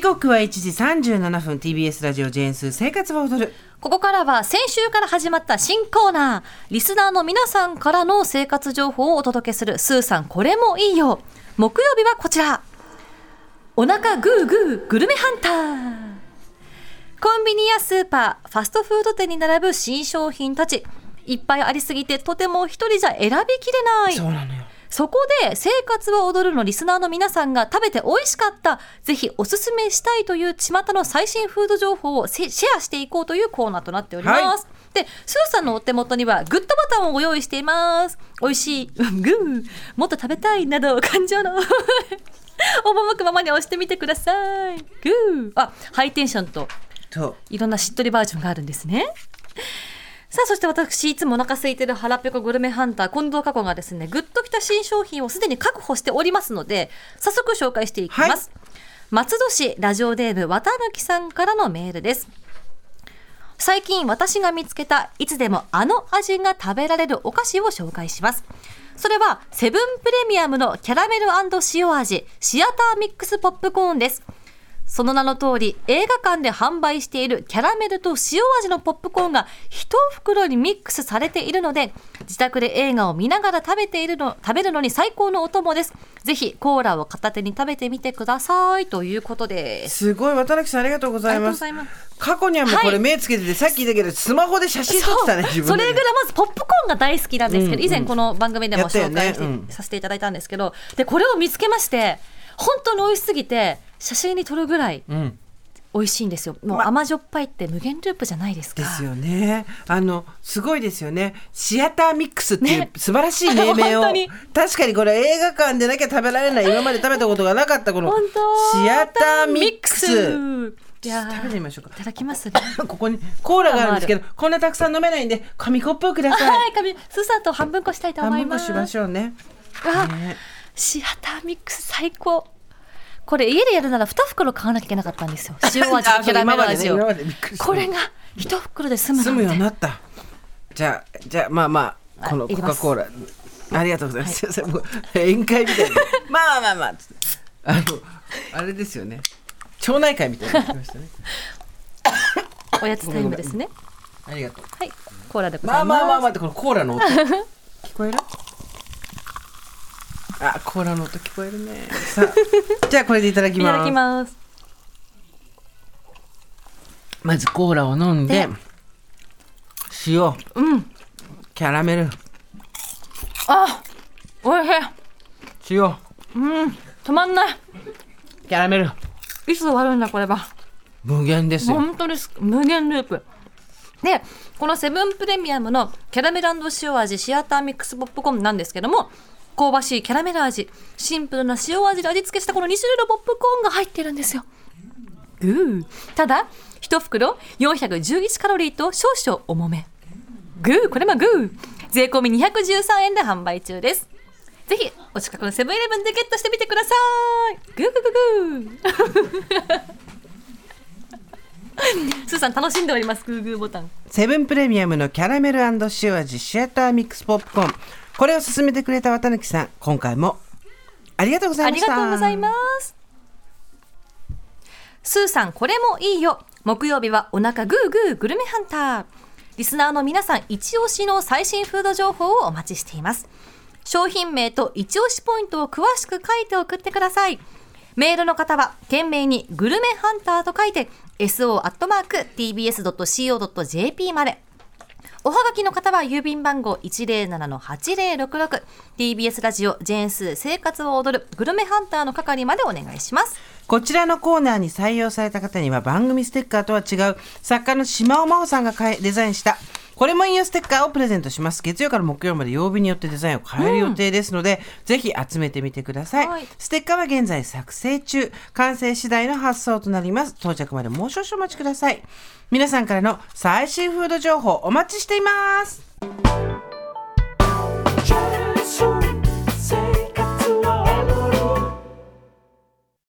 時刻は1時37分 TBS ラジオジェ生活は踊るここからは先週から始まった新コーナー、リスナーの皆さんからの生活情報をお届けするスーさんこれもいいよ。木曜日はこちら。お腹グーグーグルメハンター。コンビニやスーパー、ファストフード店に並ぶ新商品たち。いっぱいありすぎてとても一人じゃ選びきれない。そうなのよそこで生活は踊るのリスナーの皆さんが食べて美味しかった、ぜひおすすめしたいという巷の最新フード情報をせシェアしていこうというコーナーとなっております。はいで、スーさんのお手元にはグッドボタンをご用意しています。美味しい、うんグー、もっと食べたいなど感情の 赴くままに押してみてください。グー。あ、ハイテンションといろんなしっとりバージョンがあるんですね。さあ、そして私、いつもお腹空いてる腹ペコグルメハンター、近藤佳子がですね、グッときた新商品をすでに確保しておりますので、早速紹介していきます。松戸市ラジオデーブ綿貫さんからのメールです。最近私が見つけたいつでもあの味が食べられるお菓子を紹介します。それはセブンプレミアムのキャラメル塩味シアターミックスポップコーンです。その名の通り映画館で販売しているキャラメルと塩味のポップコーンが一袋にミックスされているので自宅で映画を見ながら食べているの 食べるのに最高のお供です。ぜひコーラを片手に食べてみてくださいということです。すごい。渡辺さんありがとうございます。過去にはもうこれはい目つけてて、さっき言ったけどスマホで写真撮ってたね自分それぐらいまずポップコーンが大好きなんですけど、うんうん。以前この番組でも紹介して、ね。うん。させていただいたんですけどでこれを見つけまして本当に美味しすぎて写真に撮るぐらいうん。美味しいんですよ。もうま甘じょっぱいって無限ループじゃないですか。ですよね。あのすごいですよね。シアターミックスっていうね。素晴らしい命名を、確かにこれ映画館でなきゃ食べられない今まで食べたことがなかったこの シアターミックス。いやー食べてみましょうか。い。ただきますね。ここにコーラがあるんですけど、こんなたくさん飲めないんで紙コップをください。はい紙。スーさんと半分こしたいと思います。半分こしましょうね。あねシアターミックス最高これ家でやるなら2袋買わなきゃいけなかったんですよ 塩味とキャラメル味を、ねこれが1袋で済む済むようになった。じゃあじゃあまあまあこのコカ・コーラありがとうございます。すい宴会みたいな。まあまあまあつってあのあれですよね。町内会みたいになね。おやつタイムですねありがとう。はいコーラでござまあまあまあまあってこのコーラの音聞こえる？あコーラの音聞こえるね。さあじゃあこれでいただきます。いただきます。まずコーラを飲んでで塩うん。キャラメル。あおいしい。塩。うん止まんない。キャラメル。いつ終わるんだこれは。無限ですよ。本当です。無限ループ。でこのセブンプレミアムのキャラメル塩味シアターミックスポップコーンなんですけども香ばしいキャラメル味シンプルな塩味で味付けしたこの2種類のポップコーンが入ってるんですよ。グー。ただ1袋411カロリーと少々重め。グー。これもグー。税込み213円で販売中です。ぜひお近くのセブンイレブンでゲットしてみてください。グーグーグーグー。スーさん楽しんでおりますグーグーボタン。セブンプレミアムのキャラメル塩味シアターミックスポップコーン。これを勧めてくれた渡貫さん今回もありがとうございました。がとうございます。スーさんこれもいいよ。木曜日はお腹グーグーグルメハンター。リスナーの皆さん一押しの最新フード情報をお待ちしています。商品名と一押しポイントを詳しく書いて送ってください。メールの方は懸命にグルメハンターと書いて so.tbs.co.jp まで。おはがきの方は郵便番号 107-8066TBS ラジオジェーンス生活を踊るグルメハンターの係までお願いします。こちらのコーナーに採用された方には番組ステッカーとは違う作家の島尾真帆さんがかえデザインしたこれもいいよステッカーをプレゼントします。月曜から木曜まで曜日によってデザインを変える予定ですので、ぜひ集めてみてください、はい。ステッカーは現在作成中。完成次第の発送となります。到着までもう少々お待ちください。皆さんからの最新フード情報お待ちしています